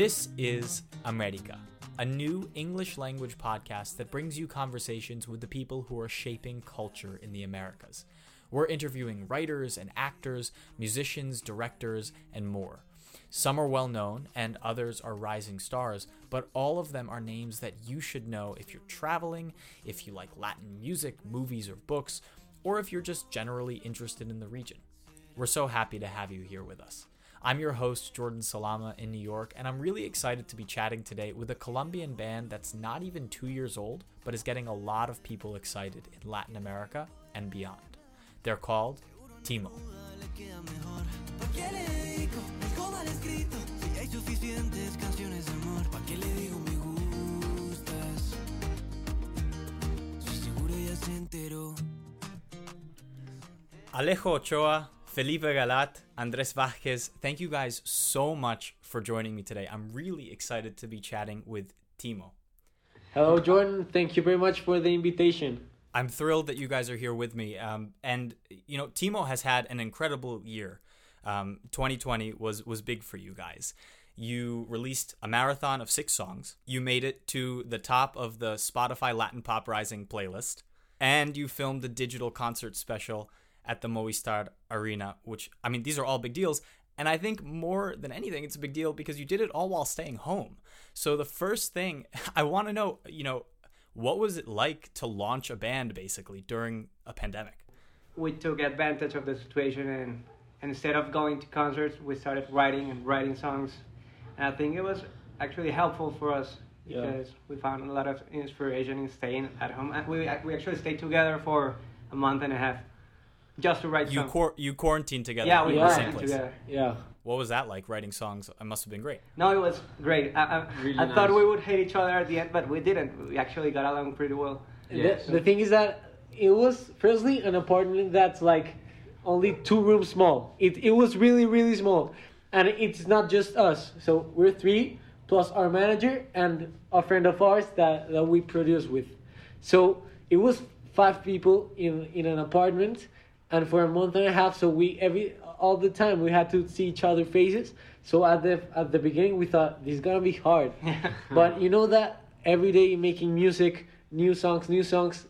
This is America, a new English language podcast that brings you conversations with the people who are shaping culture in the Americas. We're interviewing writers and actors, musicians, directors, and more. Some are well known and others are rising stars, but all of them are names that you should know if you're traveling, if you like Latin music, movies, or books, or if you're just generally interested in the region. We're so happy to have you here with us. I'm your host, Jordan Salama in New York, and I'm really excited to be chatting today with a Colombian band that's not even two years old, but is getting a lot of people excited in Latin America and beyond. They're called Timo. Alejo Ochoa, Felipe Galat, Andres Vázquez, thank you guys so much for joining me today. I'm really excited to be chatting with Timo. Hello, Jordan. Thank you very much for the invitation. I'm thrilled that you guys are here with me. Um, and you know, Timo has had an incredible year. Um, 2020 was was big for you guys. You released a marathon of six songs. You made it to the top of the Spotify Latin Pop Rising playlist, and you filmed a digital concert special at the Movistar Arena. Which I mean, these are all big deals. And I think more than anything, it's a big deal because you did it all while staying home. So the first thing I want to know, you know, what was it like to launch a band basically during a pandemic? We took advantage of the situation and, and instead of going to concerts, we started writing and writing songs. And I think it was actually helpful for us Yeah. because we found a lot of inspiration in staying at home. And we, we actually stayed together for a month and a half just to write You songs. quar- you quarantined together yeah, in we the Yeah. same quarantined place. together. Yeah. What was that like writing songs? It must have been great. No, it was great. I, I, Really I thought we would hate each other at the end, but we didn't. We actually got along pretty well. Yeah, the, so- the thing is that it was firstly an apartment that's like only two rooms small. It, it was really, really small. And it's not just us. So we're three plus our manager and a friend of ours that, that we produce with. So it was five people in, in an apartment and for a month and a half so we every all the time we had to see each other faces. So at the at the beginning we thought this is gonna be hard. but you know that every day making music, new songs, new songs,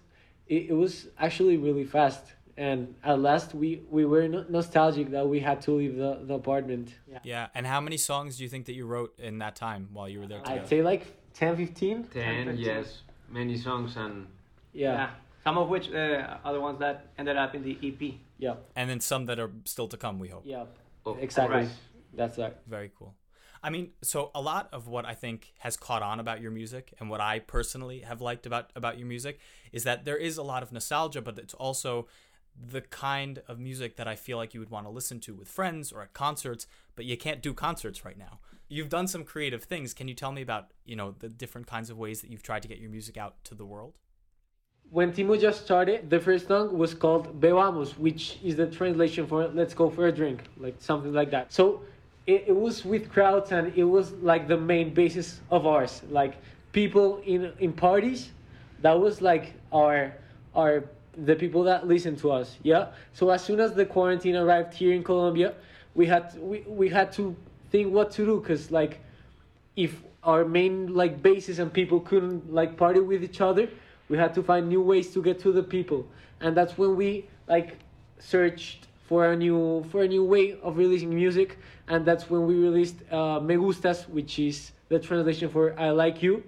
it, it was actually really fast. And at last we, we were no- nostalgic that we had to leave the, the apartment. Yeah. yeah And how many songs do you think that you wrote in that time while you were there together? I'd say like 10, 15. 10, 15. yes. Many songs and Yeah. Yeah. Some of which uh, are the ones that ended up in the E EP. Yeah. and then some that are still to come, we hope. Yeah. oh, Exactly. Right. That's right. Very cool. I mean, so a lot of what I think has caught on about your music and what I personally have liked about about your music is that there is a lot of nostalgia, but it's also the kind of music that I feel like you would want to listen to with friends or at concerts, but you can't do concerts right now. You've done some creative things. Can you tell me about, you know, the different kinds of ways that you've tried to get your music out to the world? When Timo just started, the first song was called Bebamos, which is the translation for let's go for a drink, like something like that. So it, it was with crowds and it was like the main basis of ours. Like people in in parties, that was like our our the people that listen to us. Yeah. So as soon as the quarantine arrived here in Colombia, we had we, we had to think what to do because like if our main like bases and people couldn't like party with each other we had to find new ways to get to the people. And that's when we like searched for a new for a new way of releasing music. And that's when we released uh, me gustas which is the translation for i like you.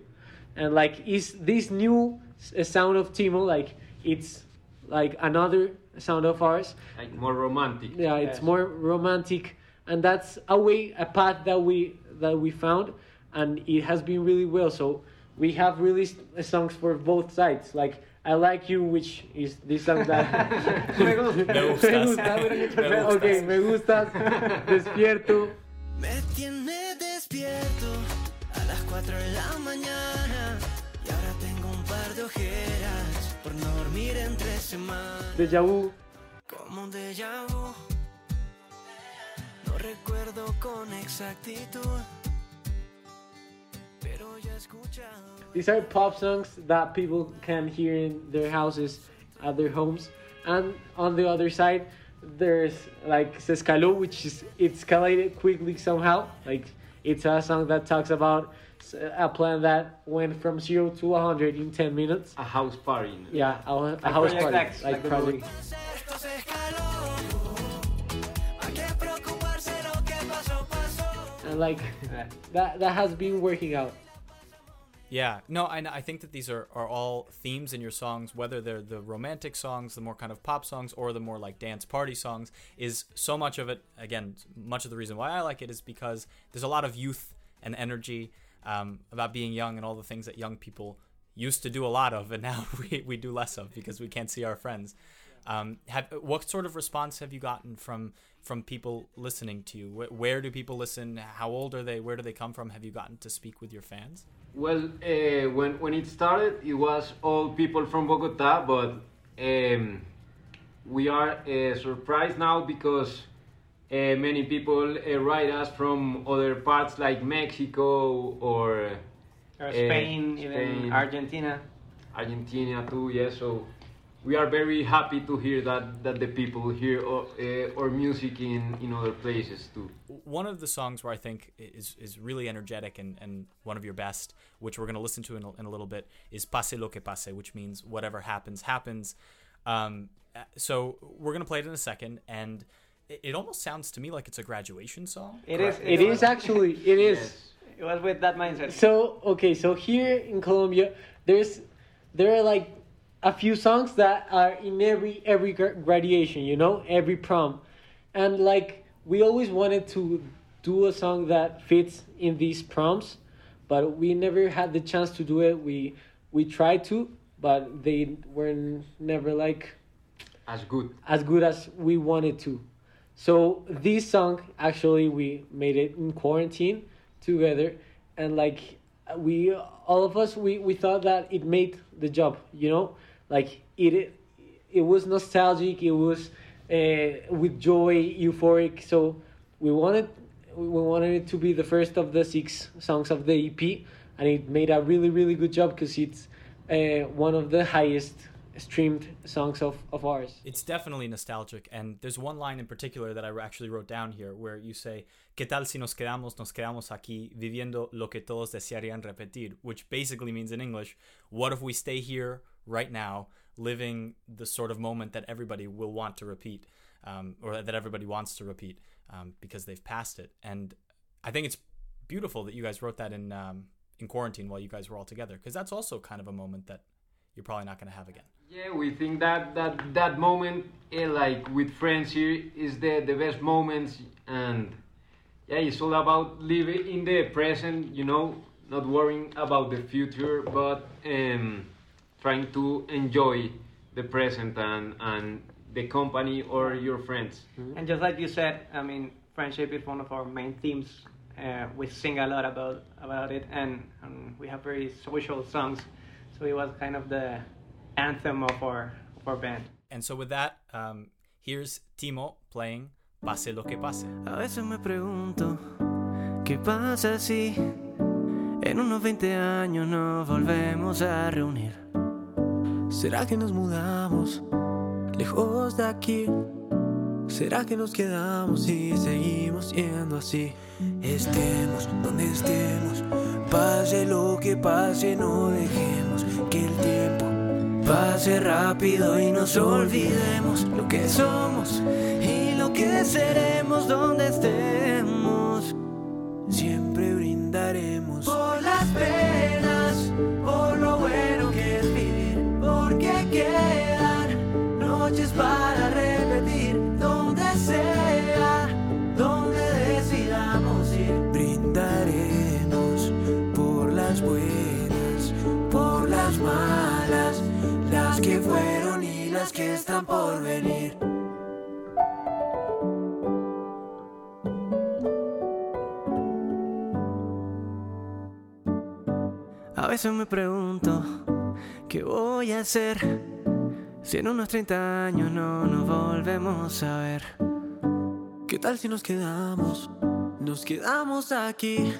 And like is this new sound of timo like it's like another sound of ours. Like more romantic. yeah it's Yes. more romantic. And that's a way a path that we that we found. And it has been really well. So we have released uh, songs for both sides like i like you which is this song that Me gusta. Me gustas. Me gusta. Me gustas. okay me gustas despierto Me tiene despierto a las 4 de la mañana y ahora tengo un par de ojeras por no dormir entre semanas. deja vu Como un déjà vu, no recuerdo con exactitud, These are pop songs that people can hear in their houses, at their homes. And on the other side, there's like Se Escaló, which is it escalated quickly somehow. Like It's a song that talks about a plan that went from zero to 100 in 10 minutes. A house party. Yeah, a, a Like house party, X, like like Project. movie. Esto se escaló. ¿A qué preocuparse lo que pasó, pasó? And like that, that has been working out. Yeah, no, I, I think that these are, are all themes in your songs, whether they're the romantic songs, the more kind of pop songs, or the more like dance party songs. Is so much of it, again, much of the reason why I like it is because there's a lot of youth and energy um, about being young and all the things that young people used to do a lot of, and now we, we do less of because we can't see our friends. Um, have what sort of response have you gotten from from people listening to you? Wh- Where do people listen? How old are they? Where do they come from? Have you gotten to speak with your fans? Well, uh, when when it started, it was all people from Bogota, but um, we are uh, surprised now because uh, many people uh, write us from other parts like Mexico or Or Eh, Spain, even Argentina. Argentina too. Yeah, so we are very happy to hear that that the people hear our, uh, our music in in other places too. one of the songs where I think is is really energetic and, and one of your best, which we're going to listen to in a, in a little bit, is Pase lo que pase, which means whatever happens, happens. Um, so we're going to play it in a second, and it, it almost sounds to me like it's a graduation song. It is. It is actually, it is. It was with that mindset. So okay, so here in Colombia, there's there are like a few songs that are in every every graduation, you know, every prom, and like we always wanted to do a song that fits in these proms, but we never had the chance to do it. We we tried to, but they were never like As good. as good as we wanted to. So this song actually we made it in quarantine together and like we all of us we, we thought that it made the job, you know? Like it it was nostalgic, it was uh, with joy, euphoric. So we wanted we wanted it to be the first of the six songs of the EP and it made a really really good job because it's uh, one of the highest streamed songs of, of ours. It's definitely nostalgic, and there's one line in particular that I actually wrote down here where you say, ¿Qué tal si nos quedamos, nos quedamos aquí viviendo lo que todos desearían repetir? Which basically means in English, what if we stay here right now, living the sort of moment that everybody will want to repeat, um, or that everybody wants to repeat um, because they've passed it? And I think it's beautiful that you guys wrote that in um, in quarantine while you guys were all together, because that's also kind of a moment that you're probably not going to have again. Yeah, we think that that that moment, eh, like with friends here, is the the best moments, and yeah, it's all about living in the present. You know, not worrying about the future, but um, trying to enjoy the present and and the company or your friends. And just like you said, I mean, friendship is one of our main themes. Uh, we sing a lot about about it, and, and we have very social songs. So it was kind of the anthem of our of our band. And so with that, um, here's Timo playing Pase lo que pase. A veces me pregunto, ¿qué pasa si en unos 20 años nos volvemos a reunir? ¿Será que nos mudamos lejos de aquí? ¿Será que nos quedamos y seguimos siendo así? Estemos donde estemos, pase lo que pase, no dejemos que el tiempo pase rápido y nos olvidemos lo que somos y lo que seremos donde estemos. Siempre brindaremos por las penas, para repetir donde sea, donde decidamos ir. Brindaremos por las buenas, por las malas, las que fueron y las que están por venir. A veces me pregunto, ¿qué voy a hacer? Si en unos 30 años no nos volvemos a ver. ¿Qué tal si nos quedamos? Nos quedamos aquí,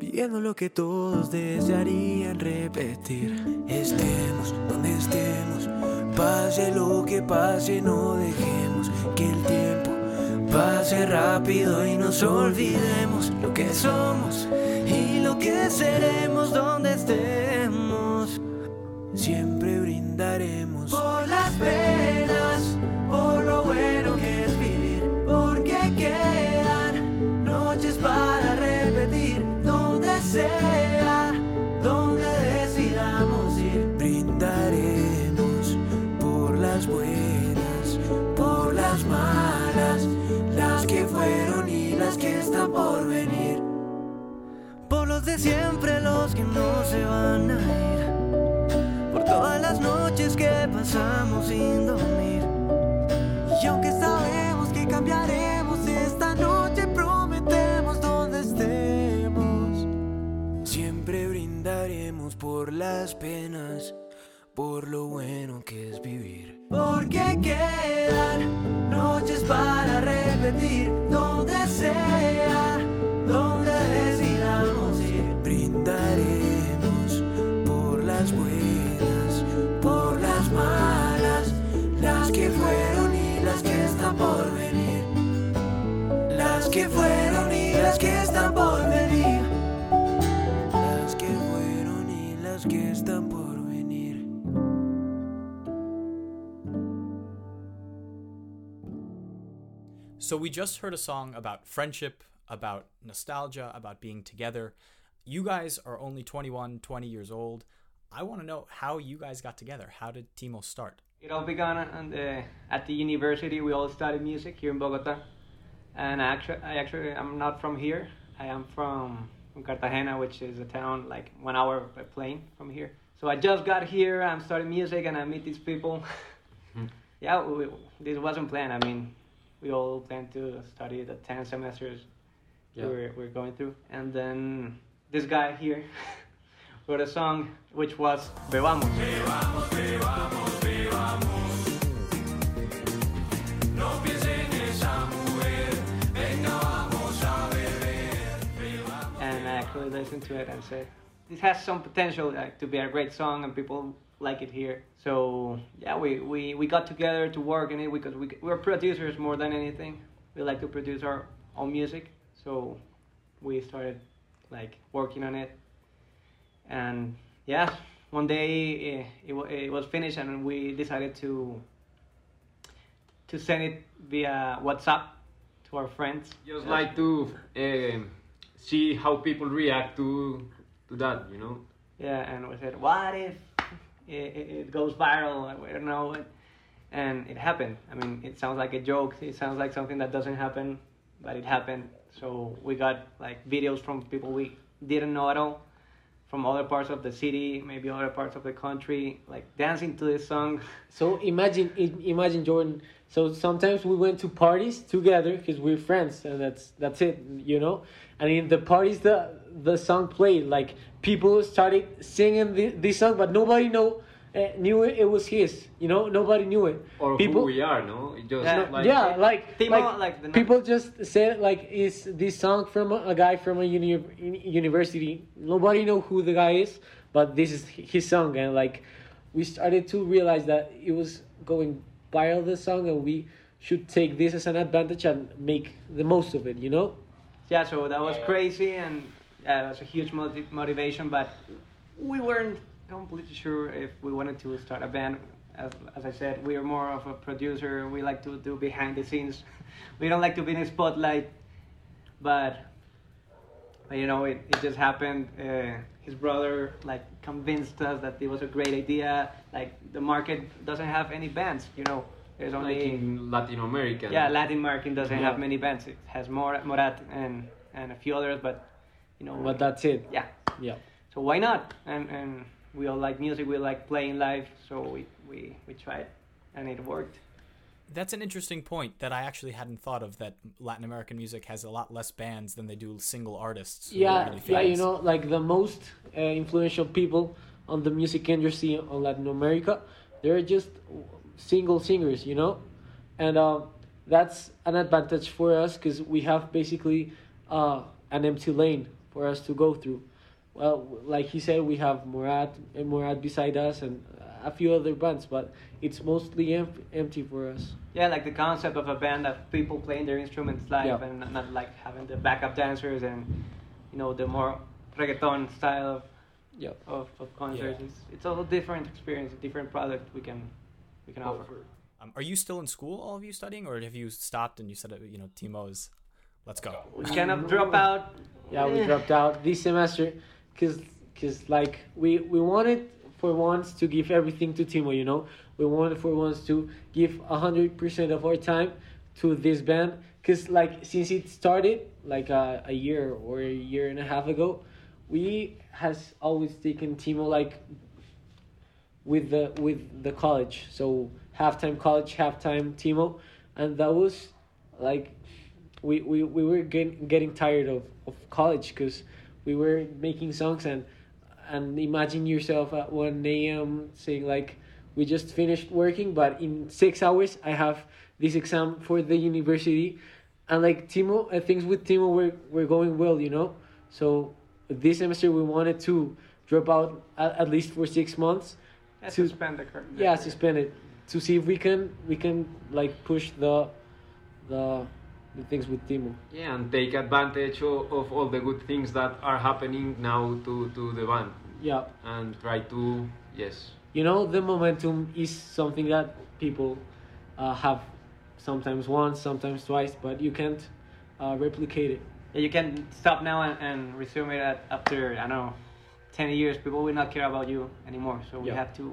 viviendo lo que todos desearían repetir. Estemos donde estemos, pase lo que pase, no dejemos que el tiempo pase rápido y nos olvidemos lo que somos y lo que seremos donde estemos. Siempre, los que no se van a ir por todas las noches que pasamos sin dormir. Y aunque sabemos que cambiaremos esta noche, prometemos donde estemos. Siempre brindaremos por las penas, por lo bueno que es vivir. Porque quedan noches para repetir, donde sea, que fueron y las que están por venir. Las que fueron y las que están por venir. So we just heard a song about friendship, about nostalgia, about being together. You guys are only 21, 20 years old. I want to know how you guys got together. How did Timo start? It all began on the, at the university. We all studied music here in Bogota, and I actually, I actually, I'm not from here. I am from, from Cartagena, which is a town like one hour by plane from here. So I just got here. I'm starting music, and I meet these people. Mm-hmm. yeah, we, this wasn't planned. I mean, we all planned to study the ten semesters Yeah. we're, we're going through, and then this guy here wrote a song which was Bebamos. and I listened to it and say, "This has some potential like, to be a great song, and people like it here." So yeah, we, we, we got together to work in it because we we're producers more than anything. We like to produce our own music, so we started like working on it, and yeah, one day eh, it, it was finished, and we decided to to send it via WhatsApp to our friends. Just like to um see how people react to to that, you know. Yeah, and we said, what if it, it, it goes viral? We don't know. And it happened. I mean, it sounds like a joke. It sounds like something that doesn't happen, but it happened. So we got like videos from people we didn't know at all, from other parts of the city, maybe other parts of the country, like dancing to this song. So imagine, imagine Jordan. So sometimes we went to parties together because we're friends, and that's that's it, you know. And in the parties, the the song played. Like people started singing the, this song, but nobody know uh, knew it, it was his. You know, nobody knew it. Or people, who we are, no? It just Yeah. like yeah, like Timo, like, like the- people just said like is this song from a, a guy from a uni- uni- university. Nobody know who the guy is, but this is his song, and like we started to realize that it was going viral the song, and we should take this as an advantage and make the most of it. You know? yeah, so that was crazy, and yeah, it was a huge motiv- motivation. But we weren't completely sure if we wanted to start a band. As, as I said, we are more of a producer. We like to do behind the scenes. we don't like to be in the spotlight. But, but you know, it, it just happened. Uh, his brother like convinced us that it was a great idea. Like the market doesn't have any bands. You know, there's like only in Latin America. yeah, Latin market doesn't Yeah. have many bands. It has more Morat and and a few others, but you know, But that's it. yeah. Yeah. So why not? And and we all like music. We like playing live, so we we we tried, and it worked. That's an interesting point that I actually hadn't thought of. That Latin American music has a lot less bands than they do single artists. Yeah, really yeah. You know, like the most uh, influential people on the music industry on Latin America, they're just single singers. You know, and um, that's an advantage for us because we have basically uh, an empty lane for us to go through. well, like he said, we have Morat and Morat beside us and a few other bands, but it's mostly em- empty for us. Yeah, like the concept of a band of people playing their instruments live Yeah. and not, not like having the backup dancers and you know the more reggaeton style of Yeah. of, of concerts. Yeah. It's it's a different experience, a different product we can we can offer. Um, are you still in school, all of you studying, or have you stopped and you said, you know, Timo's, let's go? We kind of drop out. Yeah, we Eh. dropped out this semester because cause, like we, we wanted for once to give everything to Timo, you know? We want for once to give 100% of our time to this band because like since it started like a, a year or a year and a half ago, we has always taken Timo like with the with the college. So halftime college, halftime Timo, and that was like we we, we were getting getting tired of, of college because we were making songs and and imagine yourself at 1 a.m. saying like we just finished working but in six hours I have this exam for the university. And like Timo uh, things with Timo were, were going well you know? So this semester we wanted to drop out at, at least for six months Yeah, to- suspend the cur- yeah suspend it to see if we can we can like push the the the things with Timo. Yeah, and take advantage of, of all the good things that are happening now to, to the band yeah and try to, yes. you know the momentum is something that people uh, have sometimes once sometimes twice but you can't uh, replicate it Yeah, you can stop now and, and resume it at, after I don't know, ten years. People will not care about you anymore. So we Yeah. have to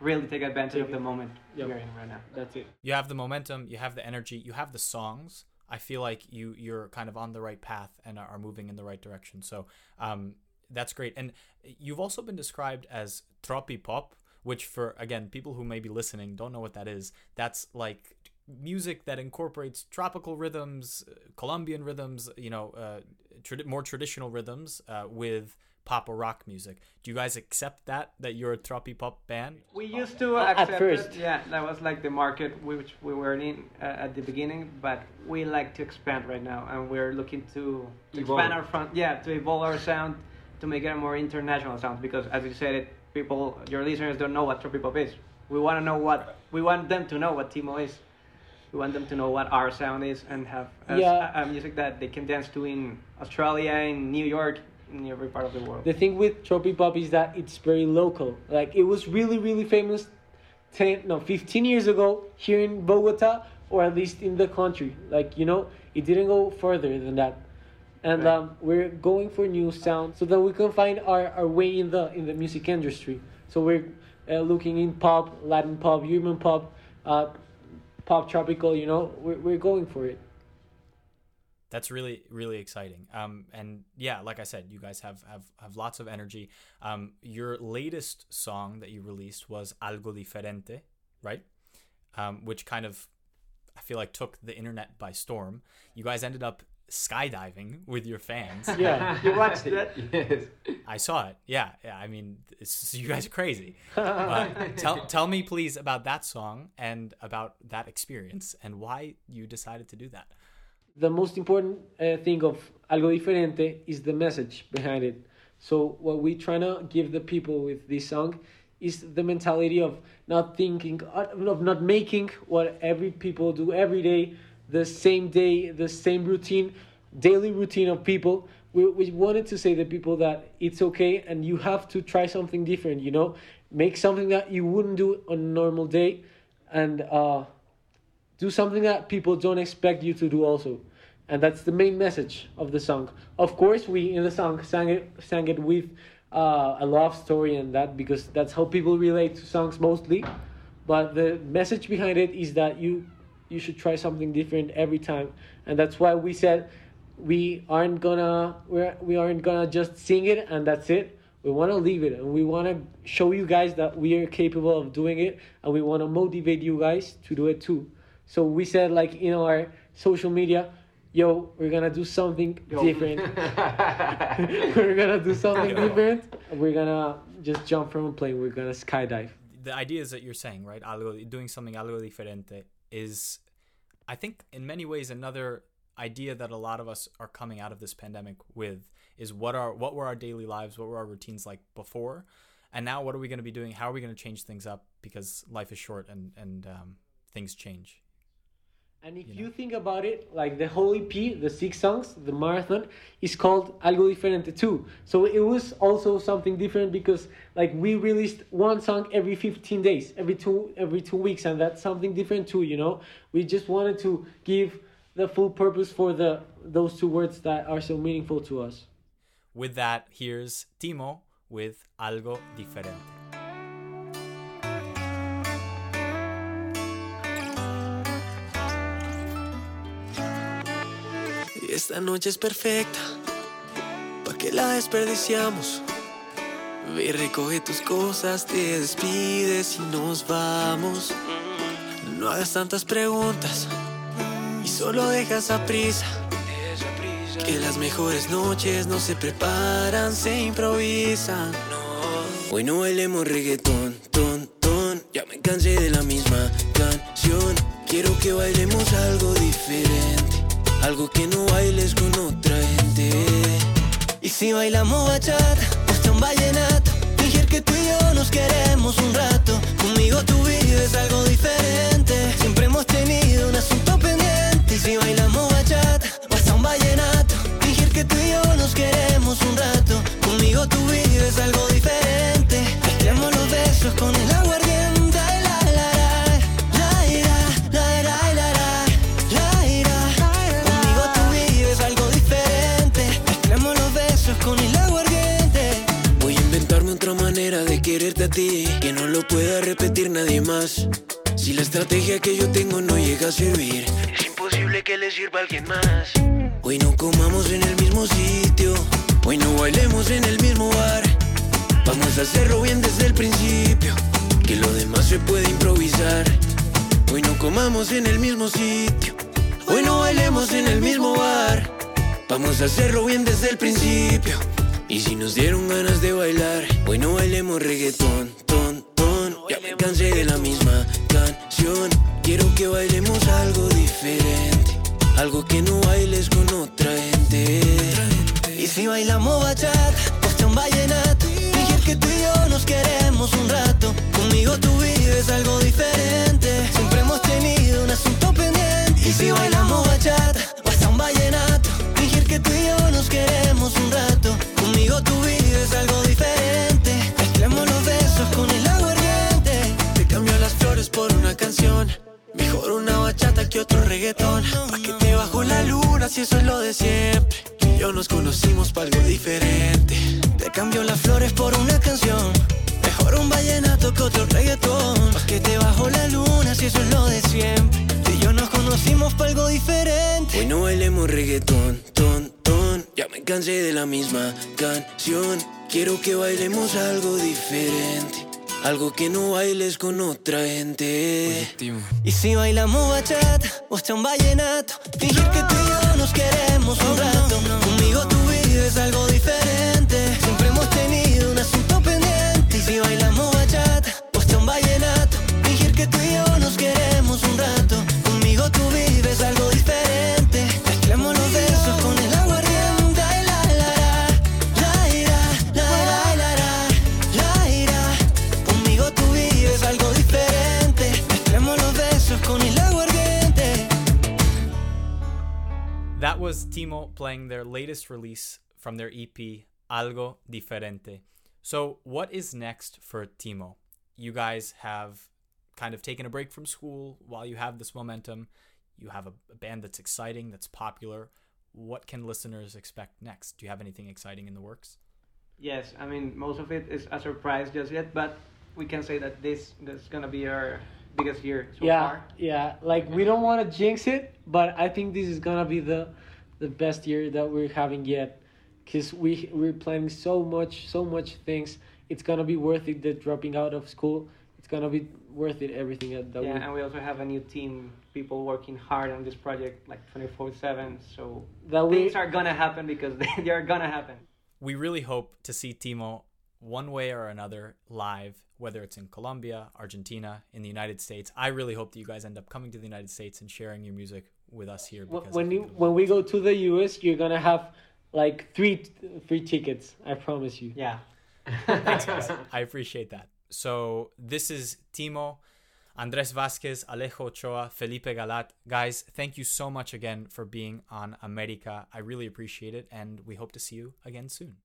really take advantage Take of the it. moment Yep. we're in right now. that's it You have the momentum, you have the energy, you have the songs. I feel like you you're kind of on the right path and are are moving in the right direction. So um, that's great. And you've also been described as Tropipop, which for again people who may be listening don't know what that is. That's like music that incorporates tropical rhythms, uh, Colombian rhythms, you know, uh, trad- more traditional rhythms uh, with pop or rock music. Do you guys accept that that you're a Tropipop band? We used to At accept first. it. Yeah, that was like the market which we were in uh, at the beginning, but we like to expand right now, and we're looking to, to expand our front. Yeah, to evolve our sound to make it a more international sound. Because as you said, it people, your listeners don't know what Tropipop is. We want to know what we want them to know what Timo is. We want them to know what our sound is and have uh, Yeah. a, a music that they can dance to in Australia, in New York, in every part of the world. the thing with Tropipop is that it's very local like it was really really famous 10 no 15 years ago here in bogota or at least in the country like you know it didn't go further than that and Right. um, we're going for new sound so that we can find our, our way in the in the music industry so we're uh, looking in pop latin pop human pop uh, pop tropical you know we're, we're going for it That's really really exciting. Um, and yeah, like I said, you guys have have have lots of energy. Um, your latest song that you released was Algo Diferente, right? Um, which kind of I feel like took the internet by storm. You guys ended up skydiving with your fans. yeah You watched it. yes. I saw it. Yeah, yeah. I mean, it's, you guys are crazy. But tell tell me please about that song and about that experience and why you decided to do that. the most important uh, thing of algo diferente is the message behind it so what we trying to give the people with this song is the mentality of not thinking of not making what every people do every day the same day the same routine daily routine of people. We, we wanted to say to people that it's okay and you have to try something different you know? Make something that you wouldn't do on a normal day and uh, do something that people don't expect you to do also. And that's the main message of the song. Of course we in the song sang it sang it with uh, a love story and that because that's how people relate to songs mostly. But the message behind it is that you you should try something different every time. And that's why we said we aren't gonna we're, we aren't gonna just sing it and that's it. We want to leave it and we want to show you guys that we are capable of doing it and we want to motivate you guys to do it too. So we said like in our social media yo we're gonna do something Yo. different. We're gonna do something Yo. different. We're gonna just jump from a plane. We're gonna skydive. The ideas that you're saying, right? Algo, doing something algo diferente is, I think, in many ways, another idea that a lot of us are coming out of this pandemic with is what are what were our daily lives, what were our routines like before, and now what are we going to be doing? How are we going to change things up because life is short and and um, things change. And if You you, think about it, like the whole EP, the six songs, the marathon, is called Algo Diferente too. So it was also something different because like we released one song every 15 days, every two every two weeks, and that's something different too. You know, we just wanted to give the full purpose for the those two words that are so meaningful to us. With that, here's Timo with Algo Diferente. Esta noche es perfecta, ¿pa' qué la desperdiciamos? Ve recoge tus cosas, te despides y nos vamos. No hagas tantas preguntas y solo dejas a prisa. Que las mejores noches no se preparan, se improvisan. Hoy no bailemos reggaetón, ton, ton. Ya me cansé de la misma canción. Quiero que bailemos algo diferente. Algo que no bailes con otra gente. Y si bailamos bachata, hasta un vallenato. Fingir que tú y yo nos queremos un rato. Conmigo tú vives algo diferente. Siempre hemos tenido un asunto pendiente. Y si bailamos bachata, hasta un vallenato. Fingir que tú y yo nos queremos un rato. Conmigo tú vives algo diferente. Mezclemos los besos con Si la estrategia que yo tengo no llega a servir, es imposible que le sirva a alguien más. Hoy no comamos en el mismo sitio, hoy no bailemos en el mismo bar. Vamos a hacerlo bien desde el principio, que lo demás se puede improvisar. Hoy no comamos en el mismo sitio, hoy no bailemos en el mismo bar. Vamos a hacerlo bien desde el principio. Y si nos dieron ganas de bailar, hoy no bailemos reggaetón. Ya me cansé de la misma canción. Quiero que bailemos algo diferente. Algo que no bailes con otra gente. Y si bailamos bachata, hasta un vallenato. Fingir que tú y yo nos queremos un rato. Conmigo tú vives algo diferente. Siempre hemos tenido un asunto pendiente. Y si bailamos bachata, hasta un vallenato. Fingir que tú y yo nos queremos un rato. Conmigo tú vives algo diferente. Mezclamos los besos con el aguardiente. Por una canción. Mejor una bachata que otro reggaetón. Pa' que te bajo la luna si eso es lo de siempre. Tú y yo nos conocimos para algo diferente. Te cambio las flores por una canción. Mejor un vallenato que otro reggaetón. Pa' que te bajo la luna si eso es lo de siempre. Tú y yo nos conocimos para algo diferente. Hoy no bailemos reggaetón, ton, ton. Ya me cansé de la misma canción. Quiero que bailemos algo diferente. Algo que no bailes con otra gente. Y si bailamos bachata o hasta un vallenato, fingir que tú y yo nos queremos un rato. Conmigo tú vives algo diferente. Was Timo playing their latest release from their EP, Algo Diferente. So, what is next for Timo? You guys have kind of taken a break from school while you have this momentum. You have a, a band that's exciting, that's popular. What can listeners expect next? Do you have anything exciting in the works? Yes, I mean most of it is a surprise just yet, but we can say that this this is gonna be our biggest year so yeah, far. yeah. Like we don't want to jinx it, but I think this is gonna be the the best year that we're having yet, because we we're planning so much, so much things. It's gonna be worth it. The dropping out of school, it's gonna be worth it. Everything that, that yeah, we and we also have a new team, people working hard on this project like 24/7. So that we things are gonna happen because they, they are gonna happen. We really hope to see Timo one way or another live, whether it's in Colombia, Argentina, in the United States. I really hope that you guys end up coming to the United States and sharing your music with us here. Because when you you. when we go to the US, you're gonna have like three three tickets. I promise you. Yeah. Thanks, guys. I appreciate that. So this is Timo, Andres Vasquez, Alejo Ochoa, Felipe Galat. Guys, thank you so much again for being on America. I really appreciate it, and we hope to see you again soon.